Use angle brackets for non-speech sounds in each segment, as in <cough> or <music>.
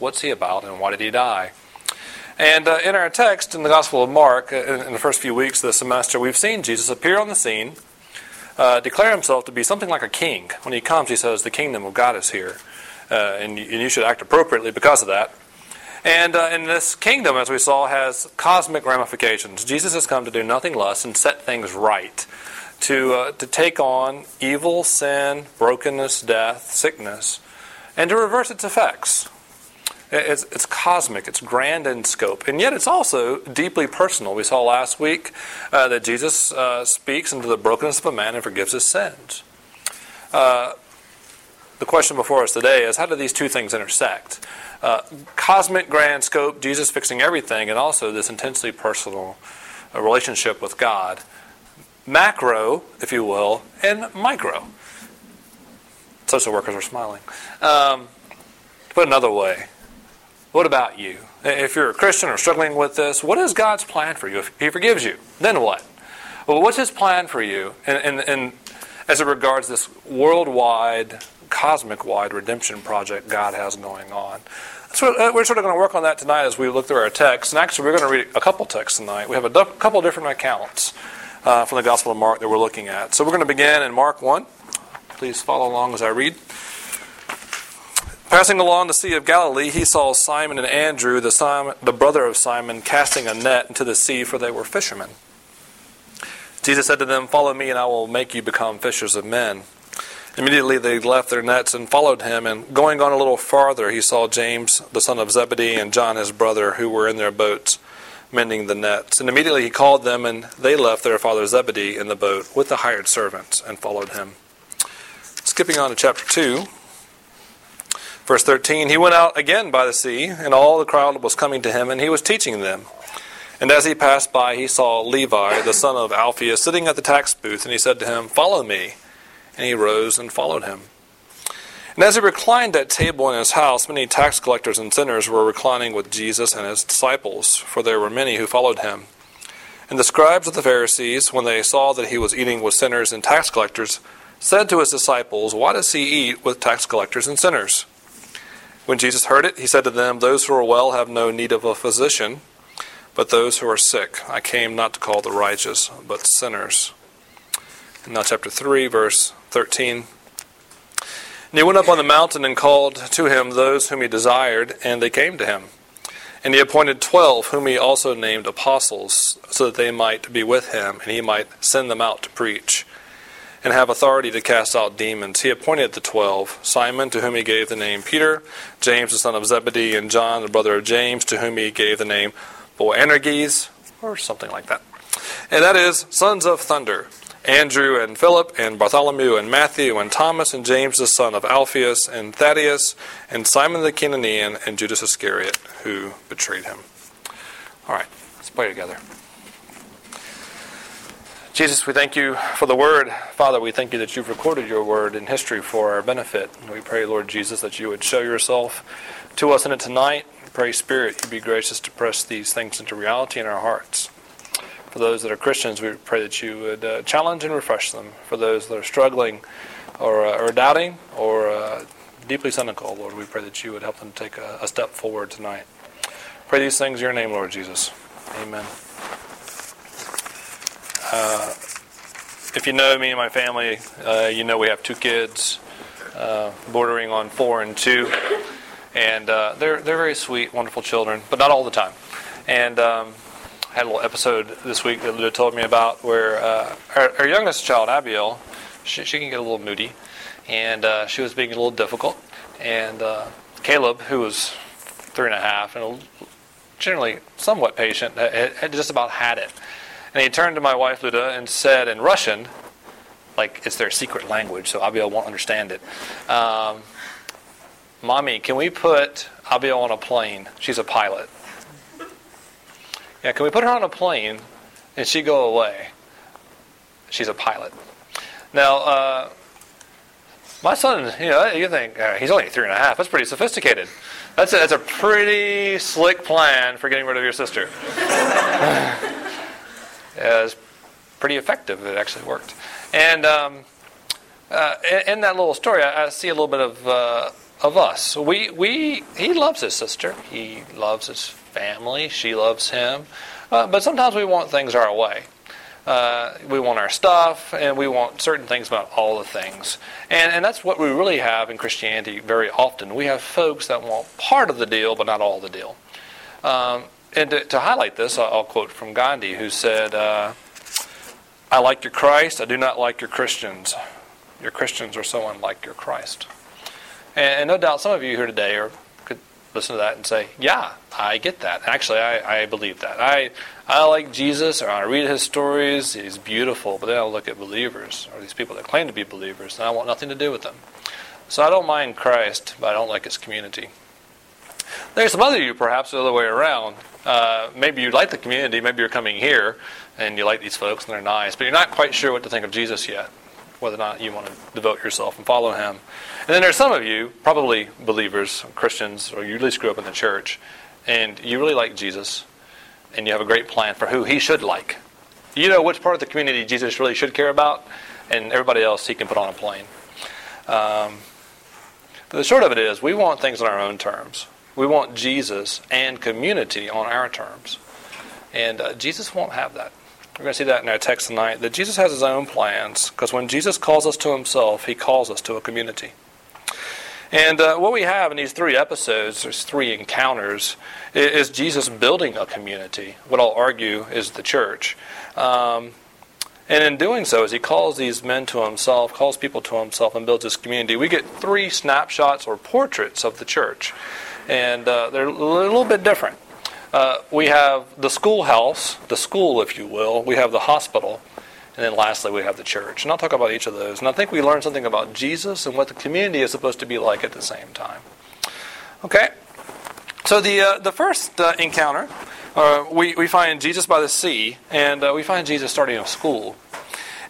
What's he about and why did he die? And uh, in our text in the Gospel of Mark, uh, in, in, the first few weeks of the semester, we've seen Jesus appear on the scene, uh, declare himself to be something like a king. When he comes, he says, The kingdom of God is here, uh, and, and, you should act appropriately because of that. And uh, in this kingdom, as we saw, has cosmic ramifications. Jesus has come to do nothing less than set things right, to, uh, to take on evil, sin, brokenness, death, sickness, and to reverse its effects. It's, it's cosmic, it's grand in scope, and yet it's also deeply personal. We saw last week uh, that Jesus uh, speaks into the brokenness of a man and forgives his sins. Uh, the question before us today is how do these two things intersect? Uh, cosmic grand scope, Jesus fixing everything, and also this intensely personal uh, relationship with God. Macro, if you will, and micro. Social workers are smiling. Um, to put another way, what about you? If you're a Christian or struggling with this, what is God's plan for you? If He forgives you, then what? Well, what's His plan for you? And, as it regards this worldwide, cosmic wide redemption project God has going on. So uh, we're sort of going to work on that tonight as we look through our text. And actually, we're going to read a couple texts tonight. We have a couple different accounts uh, from the Gospel of Mark that we're looking at. So we're going to begin in Mark 1. Please follow along as I read. Passing along the Sea of Galilee, he saw Simon and Andrew, the, Simon, the brother of Simon, casting a net into the sea, for they were fishermen. Jesus said to them, Follow me, and I will make you become fishers of men. Immediately they left their nets and followed him, and going on a little farther, he saw James, the son of Zebedee, and John his brother, who were in their boats, mending the nets. And immediately he called them, and they left their father Zebedee in the boat with the hired servants and followed him. Skipping on to chapter 2. Verse 13 He went out again by the sea, and all the crowd was coming to him, and he was teaching them. And as he passed by, he saw Levi, the son of Alphaeus, sitting at the tax booth, and he said to him, Follow me. And he rose and followed him. And as he reclined at table in his house, many tax collectors and sinners were reclining with Jesus and his disciples, for there were many who followed him. And the scribes of the Pharisees, when they saw that he was eating with sinners and tax collectors, said to his disciples, Why does he eat with tax collectors and sinners? When Jesus heard it, he said to them, Those who are well have no need of a physician, but those who are sick. I came not to call the righteous, but sinners. And now, chapter 3, verse 13. And he went up on the mountain and called to him those whom he desired, and they came to him. And he appointed twelve, whom he also named apostles, so that they might be with him, and he might send them out to preach and have authority to cast out demons. He appointed the twelve Simon, to whom he gave the name Peter, James the son of Zebedee, and John the brother of James, to whom he gave the name Boanerges, or something like that. And that is sons of thunder. Andrew and Philip and Bartholomew and Matthew and Thomas and James the son of Alphaeus and Thaddeus and Simon the Cananaean and Judas Iscariot who betrayed him. All right, let's play together. Jesus, we thank you for the word. Father, we thank you that you've recorded your word in history for our benefit. We pray, Lord Jesus, that you would show yourself to us in it tonight. We pray, Spirit, you be gracious to press these things into reality in our hearts. For those that are Christians, we pray that you would uh, challenge and refresh them. For those that are struggling or, uh, or doubting or uh, deeply cynical, Lord, we pray that you would help them take a, a step forward tonight. Pray these things in your name, Lord Jesus. Amen. Uh, if you know me and my family, uh, you know we have two kids, uh, bordering on four and two, and uh, they're they're very sweet, wonderful children, but not all the time. And um, I had a little episode this week that Luda told me about where uh, our, our, youngest child, Abiel, she, she, can get a little moody, and uh, she was being a little difficult. And Caleb, who was three and a half and generally somewhat patient, had just about had it. And he turned to my wife, Luda, and said in Russian, like it's their secret language, so Abiel won't understand it. Um, Mommy, can we put Abiel on a plane? She's a pilot. Yeah, can we put her on a plane and she go away? She's a pilot. Now, uh, my son, you know, you think uh, he's only three and a half. That's pretty sophisticated. That's a, that's a pretty slick plan for getting rid of your sister. <laughs> is pretty effective. It actually worked. And um, uh, in, that little story, I, I, see a little bit of uh, of us. We, we, he loves his sister. He loves his family. She loves him. Uh, but sometimes we want things our way. Uh, we want our stuff, and we want certain things about all the things. And, and that's what we really have in Christianity very often. We have folks that want part of the deal, but not all the deal. Um, and to, to, highlight this, I'll, quote from Gandhi, who said, uh, I like your Christ, I do not like your Christians. Your Christians are so unlike your Christ. And, and no doubt some of you here today are, could listen to that and say, Yeah, I get that. Actually, I, I believe that. I, I like Jesus, or I read his stories, he's beautiful, but then I look at believers, or these people that claim to be believers, and I want nothing to do with them. So I don't mind Christ, but I don't like his community. There's some other you, perhaps, the other way around. Uh, maybe you like the community, maybe you're coming here, and you like these folks, and they're nice, but you're not quite sure what to think of Jesus yet whether or not you want to devote yourself and follow him. And then there's some of you, probably believers, Christians, or you at least grew up in the church, and you really like Jesus, and you have a great plan for who he should like. You know which part of the community Jesus really should care about, and everybody else he can put on a plane. Um, the short of it is, we want things on our own terms. We want Jesus and community on our terms. And uh, Jesus won't have that. We're going to see that in our text tonight that Jesus has his own plans because when Jesus calls us to himself, he calls us to a community. And uh, what we have in these three episodes, there's three encounters, is, Jesus building a community. What I'll argue is the church. Um, and in doing so, as he calls these men to himself, calls people to himself, and builds this community, we get three snapshots or portraits of the church. And uh, they're a little bit different. Uh, we have the schoolhouse, the school, if you will. We have the hospital. And then lastly, we have the church. And I'll talk about each of those. And I think we learn something about Jesus and what the community is supposed to be like at the same time. Okay? So the, uh, the first uh, encounter, uh, we, we find Jesus by the sea, and uh, we find Jesus starting a school.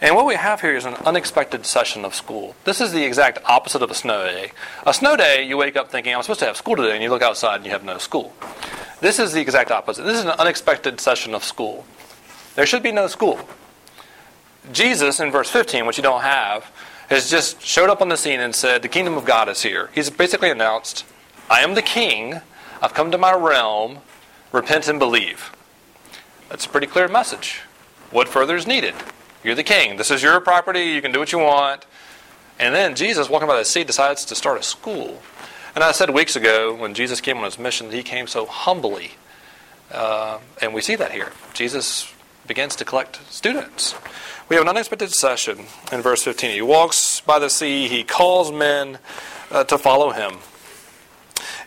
And what we have here is an unexpected session of school. This is the exact opposite of a snow day. A snow day, you wake up thinking, I'm supposed to have school today, and you look outside and you have no school. This is the exact opposite. This is an unexpected session of school. There should be no school. Jesus, in verse 15, which you don't have, has just showed up on the scene and said, The kingdom of God is here. He's basically announced, I am the king. I've come to my realm. Repent and believe. That's a pretty clear message. What further is needed? You're the king. This is your property. You can do what you want. And then Jesus, walking by the sea, decides to start a school. And I said weeks ago, when Jesus came on his mission, he came so humbly. Uh, and we see that here. Jesus begins to collect students. We have an unexpected session in verse 15. He walks by the sea, he calls men uh, to follow him.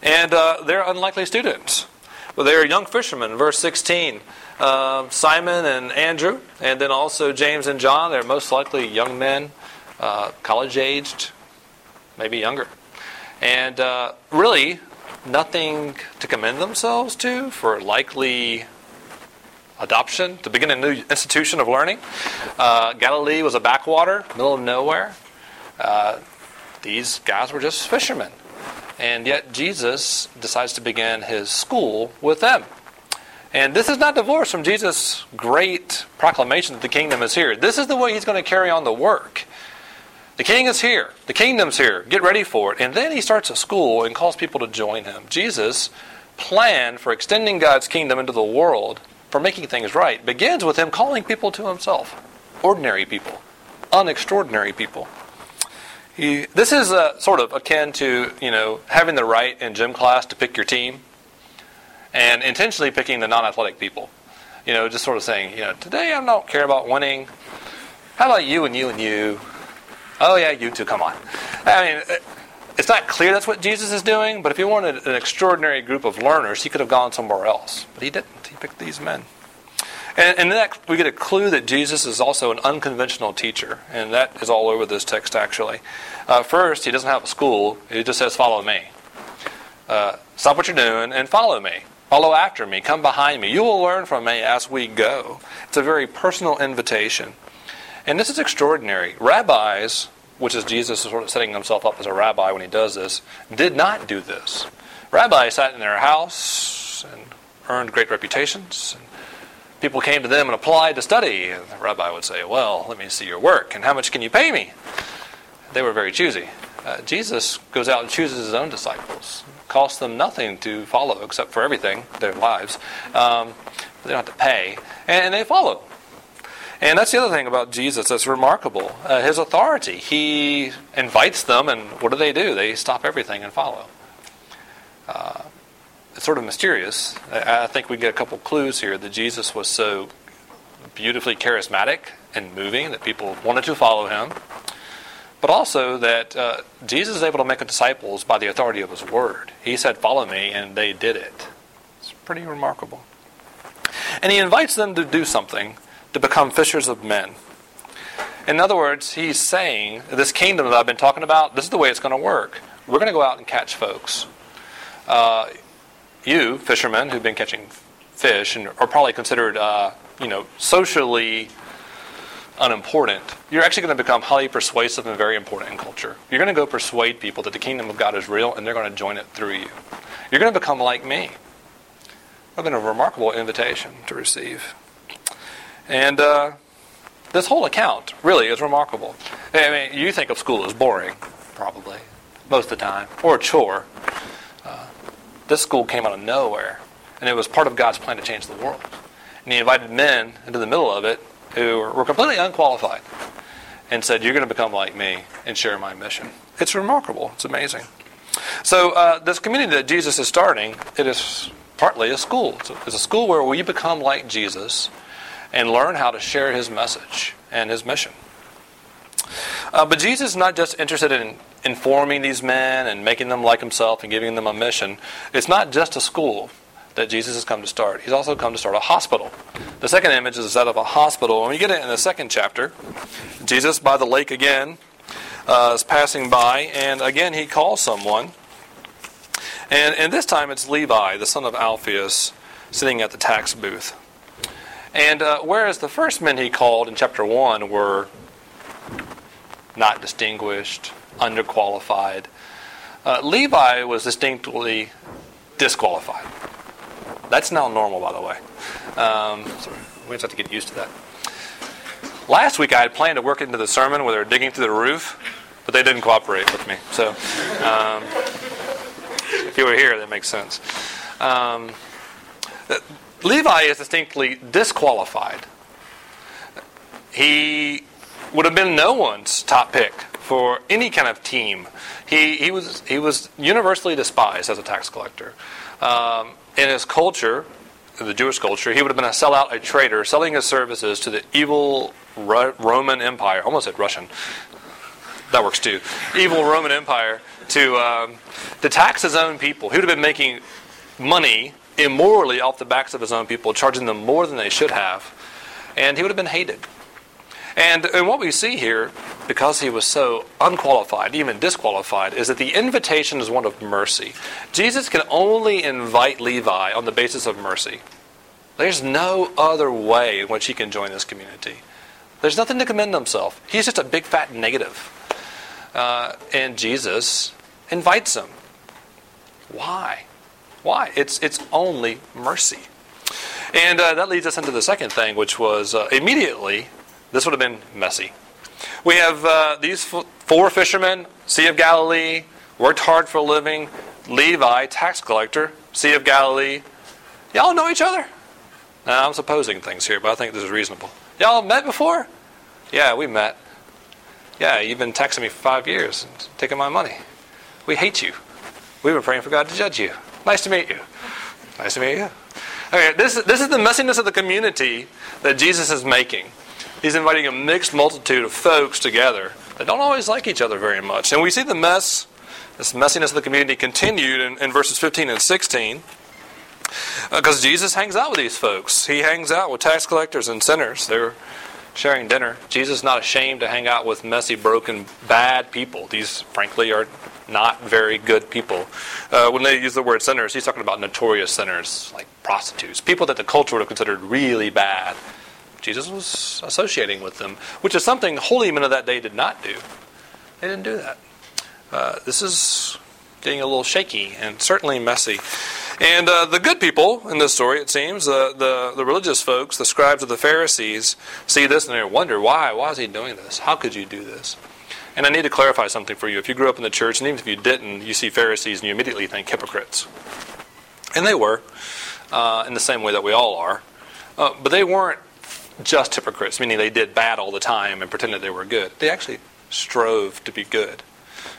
And uh, they're unlikely students. But they're young fishermen. Verse 16 uh, Simon and Andrew, and then also James and John. They're most likely young men, uh, college aged, maybe younger. And uh, really, nothing to commend themselves to for likely adoption to begin a new institution of learning. Uh, Galilee was a backwater, middle of nowhere. Uh, these guys were just fishermen. And yet Jesus decides to begin his school with them. And this is not divorced from Jesus' great proclamation that the kingdom is here. This is the way he's going to carry on the work. The king is here. The kingdom's here. Get ready for it. And then he starts a school and calls people to join him. Jesus' plan for extending God's kingdom into the world, for making things right, begins with him calling people to himself. Ordinary people, unextraordinary people. He, this is uh, sort of akin to you know having the right in gym class to pick your team, and intentionally picking the non-athletic people. You know, just sort of saying, you know, today I don't care about winning. How about you and you and you? Oh, yeah, you too, come on. I mean, it's not clear that's what Jesus is doing, but if he wanted an extraordinary group of learners, he could have gone somewhere else. But he didn't. He picked these men. And, and that we get a clue that Jesus is also an unconventional teacher, and that is all over this text actually. Uh, first, he doesn't have a school; he just says, "Follow me." Uh, stop what you're doing and follow me. Follow after me. Come behind me. You will learn from me as we go. It's a very personal invitation, and this is extraordinary. Rabbis which is Jesus sort of setting himself up as a rabbi when he does this, did not do this. Rabbis sat in their house and earned great reputations. And people came to them and applied to study. And the rabbi would say, Well, let me see your work, and how much can you pay me? They were very choosy. Uh, Jesus goes out and chooses his own disciples. It costs them nothing to follow, except for everything, their lives. Um, they don't have to pay, and, they follow. And that's the other thing about Jesus that's remarkable. Uh, his authority. He invites them, and what do they do? They stop everything and follow. Uh, it's sort of mysterious. I, I think we get a couple clues here that Jesus was so beautifully charismatic and moving that people wanted to follow him but also that uh, Jesus is able to make disciples by the authority of his word. He said, Follow me, and they did it. It's pretty remarkable. And he invites them to do something to become fishers of men. In other words, he's saying, This kingdom that I've been talking about, this is the way it's going to work. We're going to go out and catch folks. Uh, you, fishermen who've been catching fish and are probably considered, uh, you know, socially unimportant, you're actually going to become highly persuasive and very important in culture. You're going to go persuade people that the kingdom of God is real and they're going to join it through you. You're going to become like me. I've been a remarkable invitation to receive. And uh, this whole account really is remarkable. I mean, you think of school as boring, probably, most of the time, or a chore. Uh, this school came out of nowhere, and it was part of God's plan to change the world. And He invited men into the middle of it who were completely unqualified and said, You're going to become like me and share my mission. It's remarkable. It's amazing. So, uh, this community that Jesus is starting, it is partly a school. It's a, it's a school where we become like Jesus and learn how to share his message and his mission. Uh, but Jesus is not just interested in informing these men and making them like himself and giving them a mission. It's not just a school that Jesus has come to start. He's also come to start a hospital. The second image is that of a hospital. When we get it in the second chapter, Jesus by the lake again uh, is passing by, and again he calls someone. And, and this time it's Levi, the son of Alphaeus, sitting at the tax booth. And uh, whereas the first men he called in chapter 1 were not distinguished, underqualified, uh, Levi was distinctly disqualified. That's now normal, by the way. Um, we just have to get used to that. Last week I had planned to work into the sermon where they were digging through the roof, but they didn't cooperate with me. So um, if you were here, that makes sense. Um, Levi is distinctly disqualified. He would have been no one's top pick for any kind of team. He, he, was, he was universally despised as a tax collector. Um, in his culture, in the Jewish culture, he would have been a sellout, a traitor, selling his services to the evil Ro- Roman Empire. Almost said Russian. That works too. Evil Roman Empire to um, to tax his own people. He would have been making money immorally off the backs of his own people, charging them more than they should have, and he would have been hated. And, and what we see here, because he was so unqualified, even disqualified, is that the invitation is one of mercy. Jesus can only invite Levi on the basis of mercy. There's no other way in which he can join this community. There's nothing to commend himself. He's just a big fat negative. Uh, and Jesus invites him. Why? Why? It's, it's only mercy. And uh, that leads us into the second thing, which was uh, immediately this would have been messy. We have uh, these four fishermen, Sea of Galilee, worked hard for a living. Levi, tax collector, Sea of Galilee. Y'all know each other? Now, I'm supposing things here, but I think this is reasonable. Y'all met before? Yeah, we met. Yeah, you've been texting me for five years and taking my money. We hate you. We've been praying for God to judge you. Nice to meet you. Nice to meet you. Okay, this, this is the messiness of the community that Jesus is making. He's inviting a mixed multitude of folks together that don't always like each other very much. And we see the mess, this messiness of the community continued in, in verses 15 and 16 because uh, Jesus hangs out with these folks. He hangs out with tax collectors and sinners. They're sharing dinner. Jesus is not ashamed to hang out with messy, broken, bad people. These, frankly, are not very good people. Uh, when they use the word sinners, he's talking about notorious sinners, like prostitutes, people that the culture would have considered really bad. Jesus was associating with them, which is something holy men of that day did not do. They didn't do that. Uh, this is getting a little shaky and certainly messy. And uh, the good people in this story, it seems, the, the, the religious folks, the scribes of the Pharisees, see this and they wonder, why? Why is he doing this? How could you do this? And I need to clarify something for you. If you grew up in the church, and even if you didn't, you see Pharisees and you immediately think hypocrites. And they were, uh, in the same way that we all are. Uh, but they weren't just hypocrites, meaning they did bad all the time and pretended they were good. They actually strove to be good.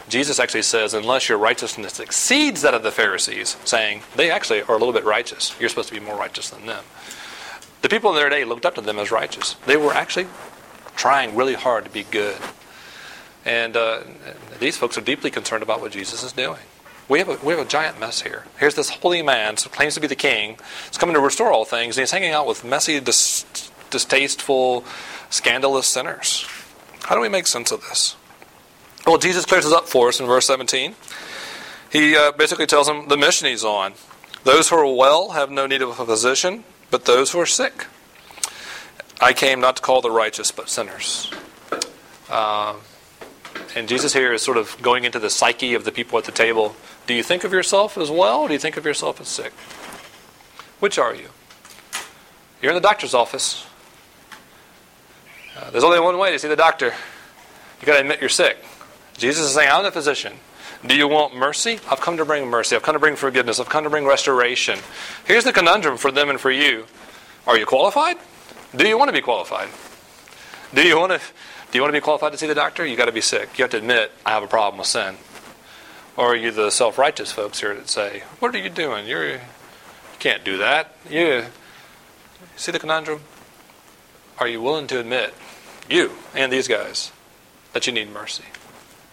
Jesus actually says, unless your righteousness exceeds that of the Pharisees, saying they actually are a little bit righteous. You're supposed to be more righteous than them. The people in their day looked up to them as righteous. They were actually trying really hard to be good. And uh, these folks are deeply concerned about what Jesus is doing. We have, a, we have a giant mess here. Here's this holy man who claims to be the king. He's coming to restore all things, and he's hanging out with messy, dis- distasteful, scandalous sinners. How do we make sense of this? Well, Jesus clears this up for us in verse 17. He uh, basically tells them the mission he's on. Those who are well have no need of a physician, but those who are sick. I came not to call the righteous, but sinners. Uh, and Jesus here is sort of going into the psyche of the people at the table. Do you think of yourself as well, do you think of yourself as sick? Which are you? You're in the doctor's office. Uh, there's only one way to see the doctor. You got to admit you're sick. Jesus is saying, I'm the physician. Do you want mercy? I've come to bring mercy. I've come to bring forgiveness. I've come to bring restoration. Here's the conundrum for them and for you. Are you qualified? Do you want to be qualified? Do you want to do you want to be qualified to see the doctor? You got to be sick. You have to admit, I have a problem with sin. Or are you the self-righteous folks here that say, "What are you doing? You're, you can't do that." You see the conundrum? Are you willing to admit, you and these guys, that you need mercy,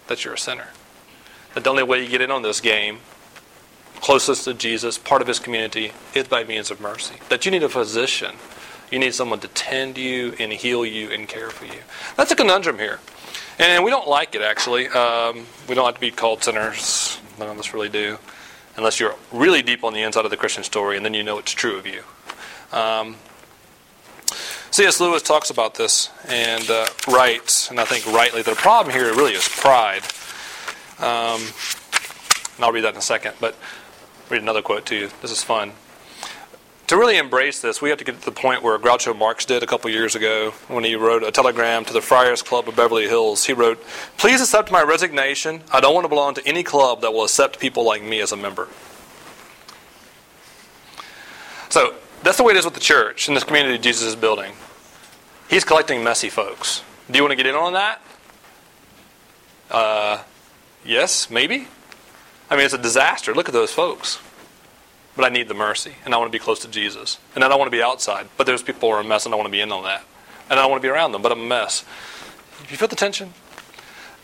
that you're a sinner, that the only way you get in on this game, closest to Jesus, part of His community, is by means of mercy, that you need a physician you need someone to tend you and heal you and care for you. That's a conundrum here. And we don't like it, actually. Um, we don't like to be called sinners. None of us really do. Unless you're really deep on the inside of the Christian story and then you know it's true of you. Um, C.S. Lewis talks about this and uh, writes, and I think rightly, the problem here really is pride. Um, and I'll read that in a second, but read another quote to you. This is fun to really embrace this, we have to get to the point where Groucho Marx did a couple years ago when he wrote a telegram to the Friars Club of Beverly Hills. He wrote, Please accept my resignation. I don't want to belong to any club that will accept people like me as a member. So that's the way it is with the church and this community Jesus is building. He's collecting messy folks. Do you want to get in on that? Uh, yes, maybe. I mean, it's a disaster. Look at those folks but I need the mercy, and I want to be close to Jesus. And I don't want to be outside, but there's people who are a mess, and I want to be in on that. And I don't want to be around them, but I'm a mess. You feel the tension?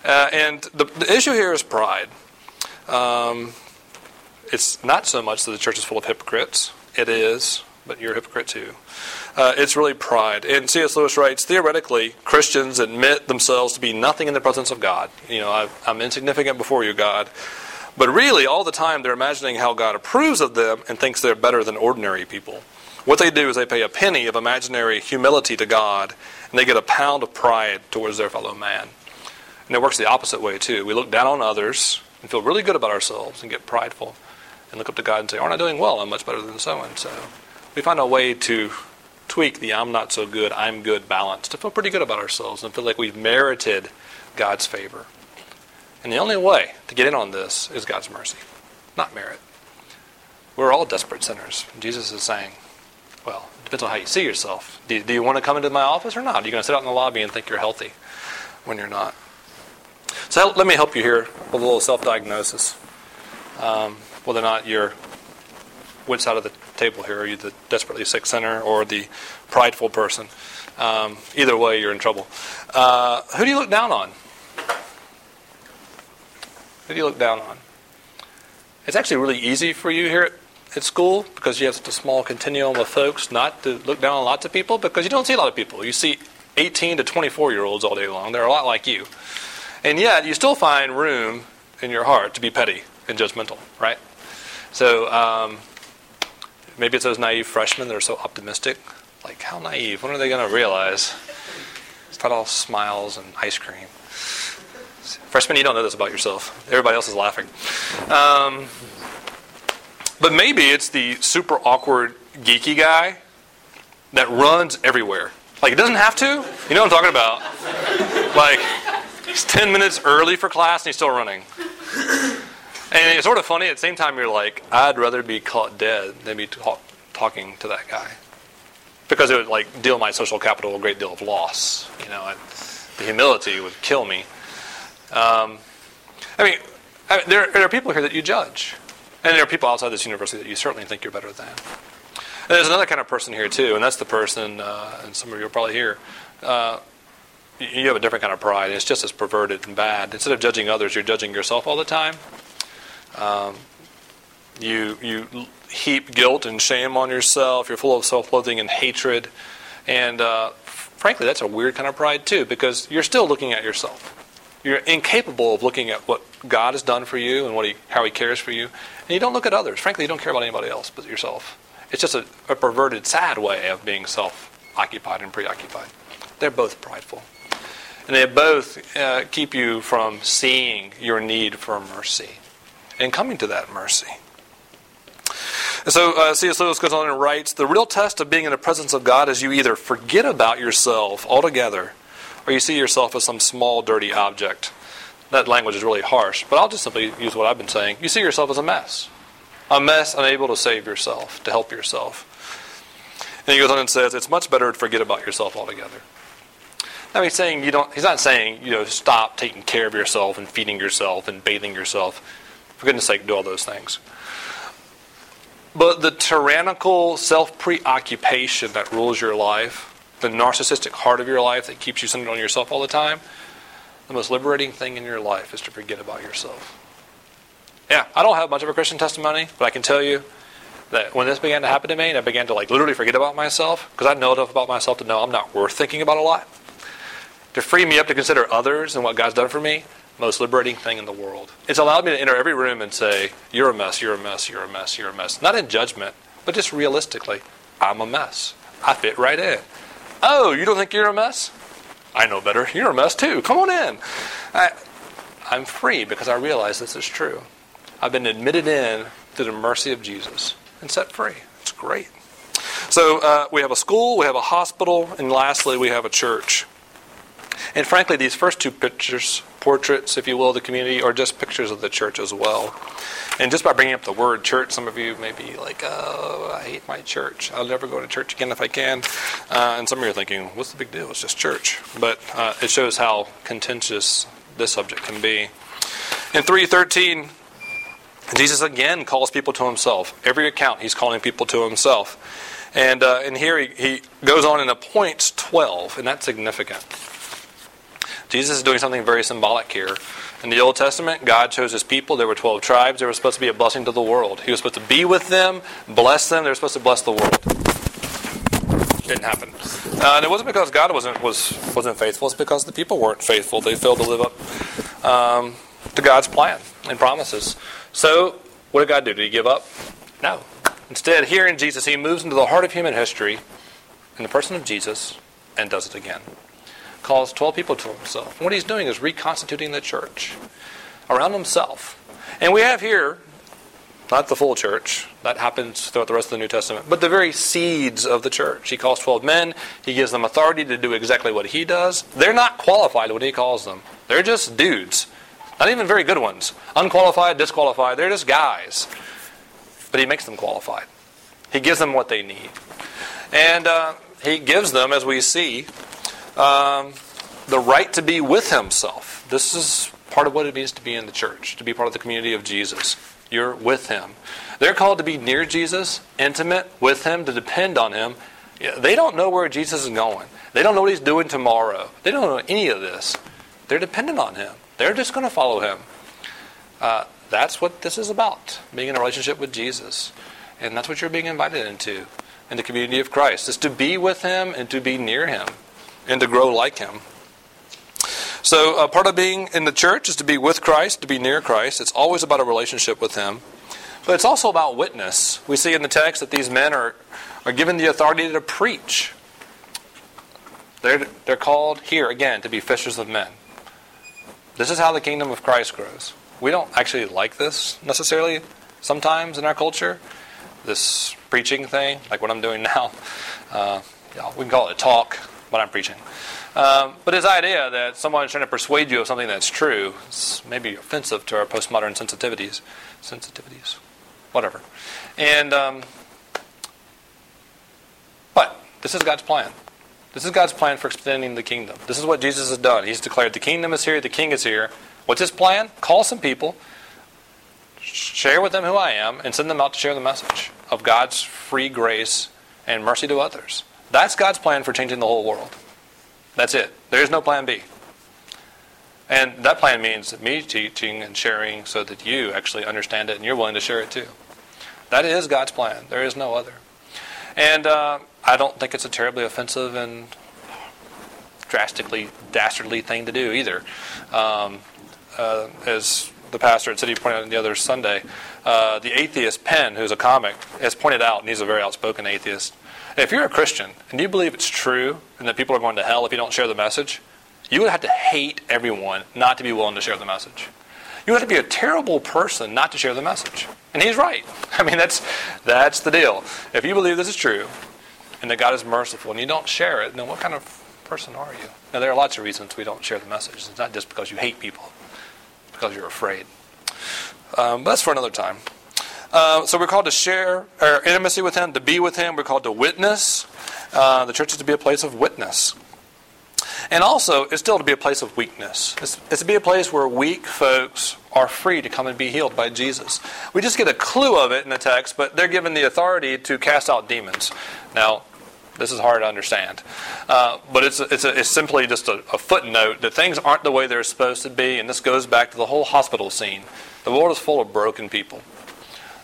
Uh, and the, the, issue here is pride. Um, it's not so much that the church is full of hypocrites. It is, but you're a hypocrite too. Uh, it's really pride. And C.S. Lewis writes, theoretically, Christians admit themselves to be nothing in the presence of God. You know, i I'm insignificant before you, God. But really, all the time, they're imagining how God approves of them and thinks they're better than ordinary people. What they do is they pay a penny of imaginary humility to God, and they get a pound of pride towards their fellow man. And it works the opposite way, too. We look down on others and feel really good about ourselves and get prideful and look up to God and say, Aren't I doing well? I'm much better than so and so. We find a way to tweak the I'm not so good, I'm good balance to feel pretty good about ourselves and feel like we've merited God's favor. And the only way to get in on this is God's mercy, not merit. We're all desperate sinners. Jesus is saying, well, it depends on how you see yourself. Do, do you want to come into my office or not? Are you going to sit out in the lobby and think you're healthy when you're not? So let me help you here with a little self diagnosis. Um, whether or not you're which side of the table here? Are you the desperately sick sinner or the prideful person? Um, either way, you're in trouble. Uh, who do you look down on? Who do you look down on? It's actually really easy for you here at, at school because you have such a small continuum of folks not to look down on lots of people because you don't see a lot of people. You see 18 to 24 year olds all day long. They're a lot like you. And yet, you still find room in your heart to be petty and judgmental, right? So, um, maybe it's those naive freshmen that are so optimistic. Like, how naive? When are they going to realize? It's not all smiles and ice cream. Freshman, you don't know this about yourself. Everybody else is laughing. Um, but maybe it's the super awkward, geeky guy that runs everywhere. Like, it doesn't have to. You know what I'm talking about? Like, He's 10 minutes early for class and he's still running. And it's sort of funny. At the same time, you're like, I'd rather be caught dead than be talk, talking to that guy. Because it would like deal my social capital a great deal of loss. You know, and the humility would kill me. Um, I mean, I there, there are people here that you judge. And there are people outside this university that you certainly think you're better than. And there's another kind of person here, too, and that's the person, uh, and some of you are probably here. Uh, you have a different kind of pride. It's just as perverted and bad. Instead of judging others, you're judging yourself all the time. Um, you you heap guilt and shame on yourself. You're full of self-loathing and hatred, and uh, frankly, that's a weird kind of pride too, because you're still looking at yourself. You're incapable of looking at what God has done for you and what he, how He cares for you, and you don't look at others. Frankly, you don't care about anybody else but yourself. It's just a, a perverted, sad way of being self-occupied and preoccupied. They're both prideful. And they both uh, keep you from seeing your need for mercy and coming to that mercy. And so uh, C.S. Lewis goes on and writes The real test of being in the presence of God is you either forget about yourself altogether or you see yourself as some small, dirty object. That language is really harsh, but I'll just simply use what I've been saying. You see yourself as a mess. A mess unable to save yourself, to help yourself. And he goes on and says, It's much better to forget about yourself altogether. Now he's saying you don't he's not saying, you know, stop taking care of yourself and feeding yourself and bathing yourself. For goodness sake, do all those things. But the tyrannical self preoccupation that rules your life, the narcissistic heart of your life that keeps you centered on yourself all the time, the most liberating thing in your life is to forget about yourself. Yeah, I don't have much of a Christian testimony, but I can tell you that when this began to happen to me, and I began to like literally forget about myself, because I know enough about myself to know I'm not worth thinking about a lot, to free me up to consider others and what God's done for me, most liberating thing in the world. It's allowed me to enter every room and say, You're a mess, you're a mess, you're a mess, you're a mess. Not in judgment, but just realistically, I'm a mess. I fit right in. Oh, you don't think you're a mess? I know better. You're a mess too. Come on in. I, I'm free because I realize this is true. I've been admitted in through the mercy of Jesus and set free. It's great. So uh, we have a school, we have a hospital, and lastly, we have a church. And frankly, these first two pictures, portraits, if you will, of the community, or just pictures of the church as well. And just by bringing up the word church, some of you may be like, oh, I hate my church. I'll never go to church again if I can. Uh, and some of you are thinking, what's the big deal? It's just church. But uh, it shows how contentious this subject can be. In 313, Jesus again calls people to himself. Every account, he's calling people to himself. And, uh, and here he, he goes on and appoints 12, and that's significant. Jesus is doing something very symbolic here. In the Old Testament, God chose his people. There were 12 tribes. They were supposed to be a blessing to the world. He was supposed to be with them, bless them. They were supposed to bless the world. Didn't happen. Uh, and it wasn't because God wasn't, was, wasn't faithful, it's because the people weren't faithful. They failed to live up um, to God's plan and promises. So, what did God do? Did he give up? No. Instead, here in Jesus, he moves into the heart of human history in the person of Jesus and does it again calls 12 people to himself. what he's doing is reconstituting the church around himself. And we have here, not the full church, that happens throughout the rest of the New Testament, but the very seeds of the church. He calls 12 men, he gives them authority to do exactly what he does. They're not qualified when he calls them, they're just dudes. Not even very good ones. Unqualified, disqualified, they're just guys. But he makes them qualified. He gives them what they need. And uh, he gives them, as we see, um, the right to be with himself. This is part of what it means to be in the church, to be part of the community of Jesus. You're with him. They're called to be near Jesus, intimate with him, to depend on him. They don't know where Jesus is going. They don't know what he's doing tomorrow. They don't know any of this. They're dependent on him. They're just going to follow him. Uh, that's what this is about, being in a relationship with Jesus. And that's what you're being invited into in the community of Christ, is to be with him and to be near him and to grow like Him. So, uh, part of being in the church is to be with Christ, to be near Christ. It's always about a relationship with Him. But it's also about witness. We see in the text that these men are, are given the authority to preach. They're, they're called here, again, to be fishers of men. This is how the kingdom of Christ grows. We don't actually like this necessarily sometimes in our culture, this preaching thing, like what I'm doing <laughs> now. Uh, yeah, we can call it talk what I'm preaching. Um, but his idea that someone's trying to persuade you of something that's true is maybe offensive to our postmodern sensitivities. Sensitivities. Whatever. And, um, but this is God's plan. This is God's plan for extending the kingdom. This is what Jesus has done. He's declared the kingdom is here, the king is here. What's his plan? Call some people, share with them who I am, and send them out to share the message of God's free grace and mercy to others. That's God's plan for changing the whole world. That's it. There is no plan B. And that plan means me teaching and sharing so that you actually understand it and you're willing to share it too. That is God's plan. There is no other. And uh, I don't think it's a terribly offensive and drastically dastardly thing to do either. Um, uh, as the pastor at City pointed out the other Sunday, uh, the atheist Penn, who's a comic, has pointed out, and he's a very outspoken atheist. If you're a Christian and you believe it's true and that people are going to hell if you don't share the message, you would have to hate everyone not to be willing to share the message. You would have to be a terrible person not to share the message. And he's right. <laughs> I mean, that's, that's the deal. If you believe this is true and that God is merciful and you don't share it, then what kind of person are you? Now, there are lots of reasons we don't share the message. It's not just because you hate people because you're afraid. Um, but that's for another time. Uh, so we're called to share our intimacy with Him, to be with Him. We're called to witness. Uh, the church is to be a place of witness. And also, it's still to be a place of weakness. It's, it's, to be a place where weak folks are free to come and be healed by Jesus. We just get a clue of it in the text, but they're given the authority to cast out demons. Now, this is hard to understand. Uh, but it's, it's, a, it's simply just a, a, footnote that things aren't the way they're supposed to be, and this goes back to the whole hospital scene. The world is full of broken people.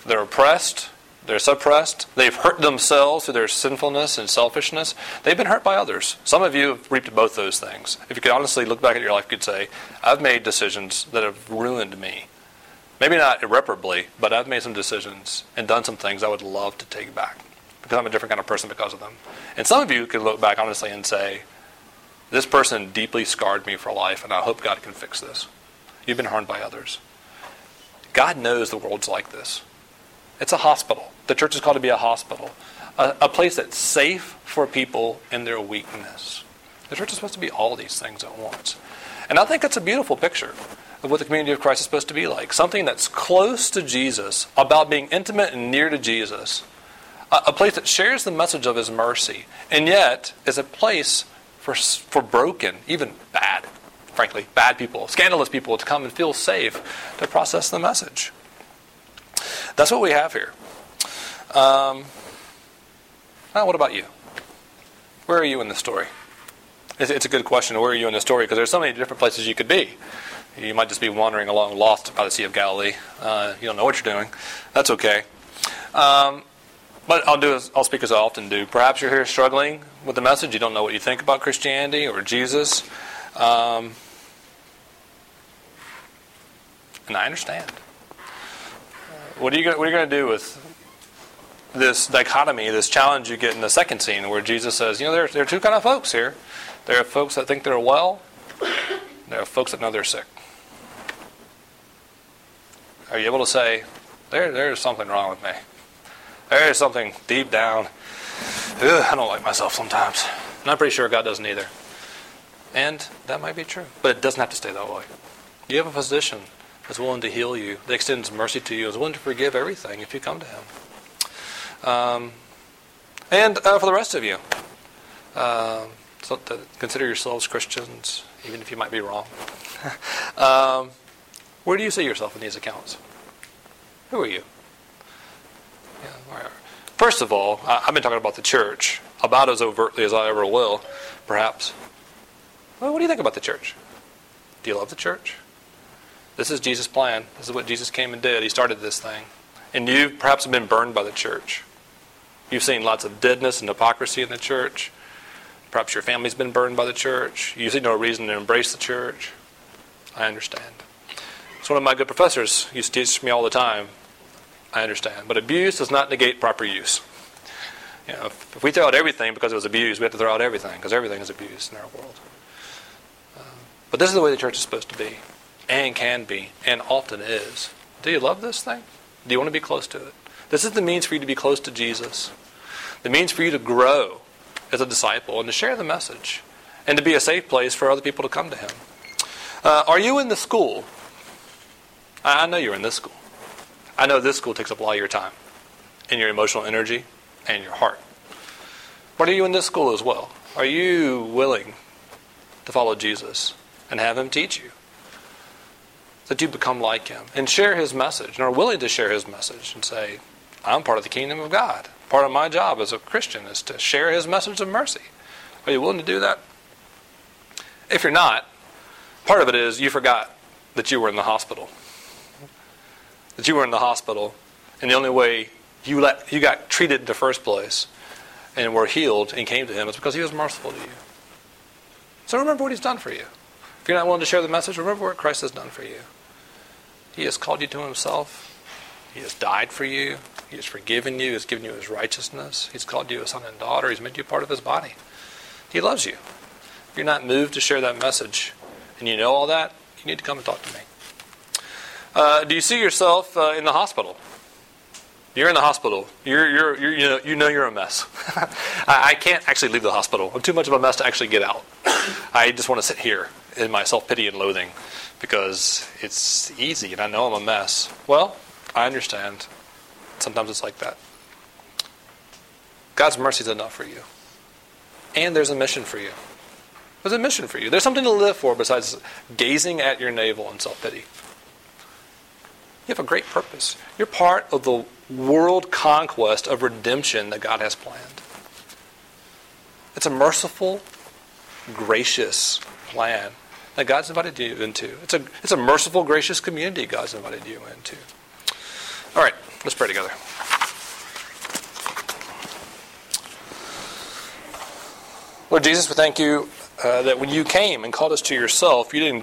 They're oppressed, they're suppressed, they've hurt themselves through their sinfulness and selfishness. They've been hurt by others. Some of you have reaped both those things. If you could honestly look back at your life, you could say, I've made decisions that have ruined me. Maybe not irreparably, but I've made some decisions and done some things I would love to take back because I'm a different kind of person because of them. And some of you could look back honestly and say, This person deeply scarred me for life, and I hope God can fix this. You've been harmed by others. God knows the world's like this. It's a hospital. The church is called to be a hospital, a, a place that's safe for people in their weakness. The church is supposed to be all these things at once. And I think that's a beautiful picture of what the community of Christ is supposed to be like. Something that's close to Jesus, about being intimate and near to Jesus, a place that shares the message of His mercy, and yet is a place for, for broken, even bad, frankly, bad people, scandalous people to come and feel safe to process the message. That's what we have here. Um, now, what about you? Where are you in the story? It's, it's a good question. Where are you in the story? Because there's so many different places you could be. You might just be wandering along, lost by the Sea of Galilee. Uh, you don't know what you're doing. That's okay. Um, but I'll do as I'll speak as I often do. Perhaps you're here struggling with the message. You don't know what you think about Christianity or Jesus, um, and I understand. What are you to do with this dichotomy, this challenge you get in the second scene, where Jesus says, you know, there, there are two kind of folks here. There are folks that think they're well. There are folks that know they're sick. Are you able to say, there, there's something wrong with me? There's something deep down. Ugh, I don't like myself sometimes. And I'm pretty sure God doesn't either. And that might be true. But it doesn't have to stay that way. You have a physician that's willing to heal you, that extends mercy to you, is willing to forgive everything if you come to him. Um, and uh, for the rest of you, uh, so consider yourselves Christians, even if you might be wrong. <laughs> um, where do you see yourself in these accounts? Who are you? First of all, I've been talking about the church about as overtly as I ever will, perhaps. Well, what do you think about the church? Do you love the church? This is Jesus' plan. This is what Jesus came and did. He started this thing. And you perhaps have been burned by the church. You've seen lots of deadness and hypocrisy in the church. Perhaps your family's been burned by the church. You see no reason to embrace the church. I understand. It's one of my good professors used to teach me all the time. I understand. But abuse does not negate proper use. You know, if, if we throw out everything because it was abused, we have to throw out everything because everything is abused in our world. Uh, but this is the way the church is supposed to be, and can be, and often is. Do you love this thing? Do you want to be close to it? This is the means for you to be close to Jesus. The means for you to grow as a disciple and to share the message and to be a safe place for other people to come to Him. Uh, are you in the school? I know you're in this school. I know this school takes up a lot of your time and your emotional energy and your heart. But are you in this school as well? Are you willing to follow Jesus and have Him teach you? That you become like Him and share His message and are willing to share His message and say, I'm part of the kingdom of God. Part of my job as a Christian is to share His message of mercy. Are you willing to do that? If you're not, part of it is you forgot that you were in the hospital. That you were in the hospital, and the only way you let you got treated in the first place and were healed and came to Him is because He was merciful to you. So remember what He's done for you. If you're not willing to share the message, remember what Christ has done for you. He has called you to Himself. He has died for you. He has forgiven you. He has given you His righteousness. He's called you a son and daughter. He's made you part of His body. He loves you. If you're not moved to share that message and you know all that, you need to come and talk to me. Uh, do you see yourself uh, in the hospital? You're in the hospital. You're, you're, you're, you, know, you know you're a mess. <laughs> I can't actually leave the hospital. I'm too much of a mess to actually get out. <coughs> I just want to sit here in my self pity and loathing because it's easy and I know I'm a mess. Well, I understand. Sometimes it's like that. God's mercy is enough for you. And there's a mission for you. There's a mission for you. There's something to live for besides gazing at your navel in self pity. You have a great purpose. You're part of the world conquest of redemption that God has planned. It's a merciful, gracious plan that God's invited you into. It's a, it's a merciful, gracious community God's invited you into. All right, let's pray together. Lord Jesus, we thank you uh, that when you came and called us to yourself, you didn't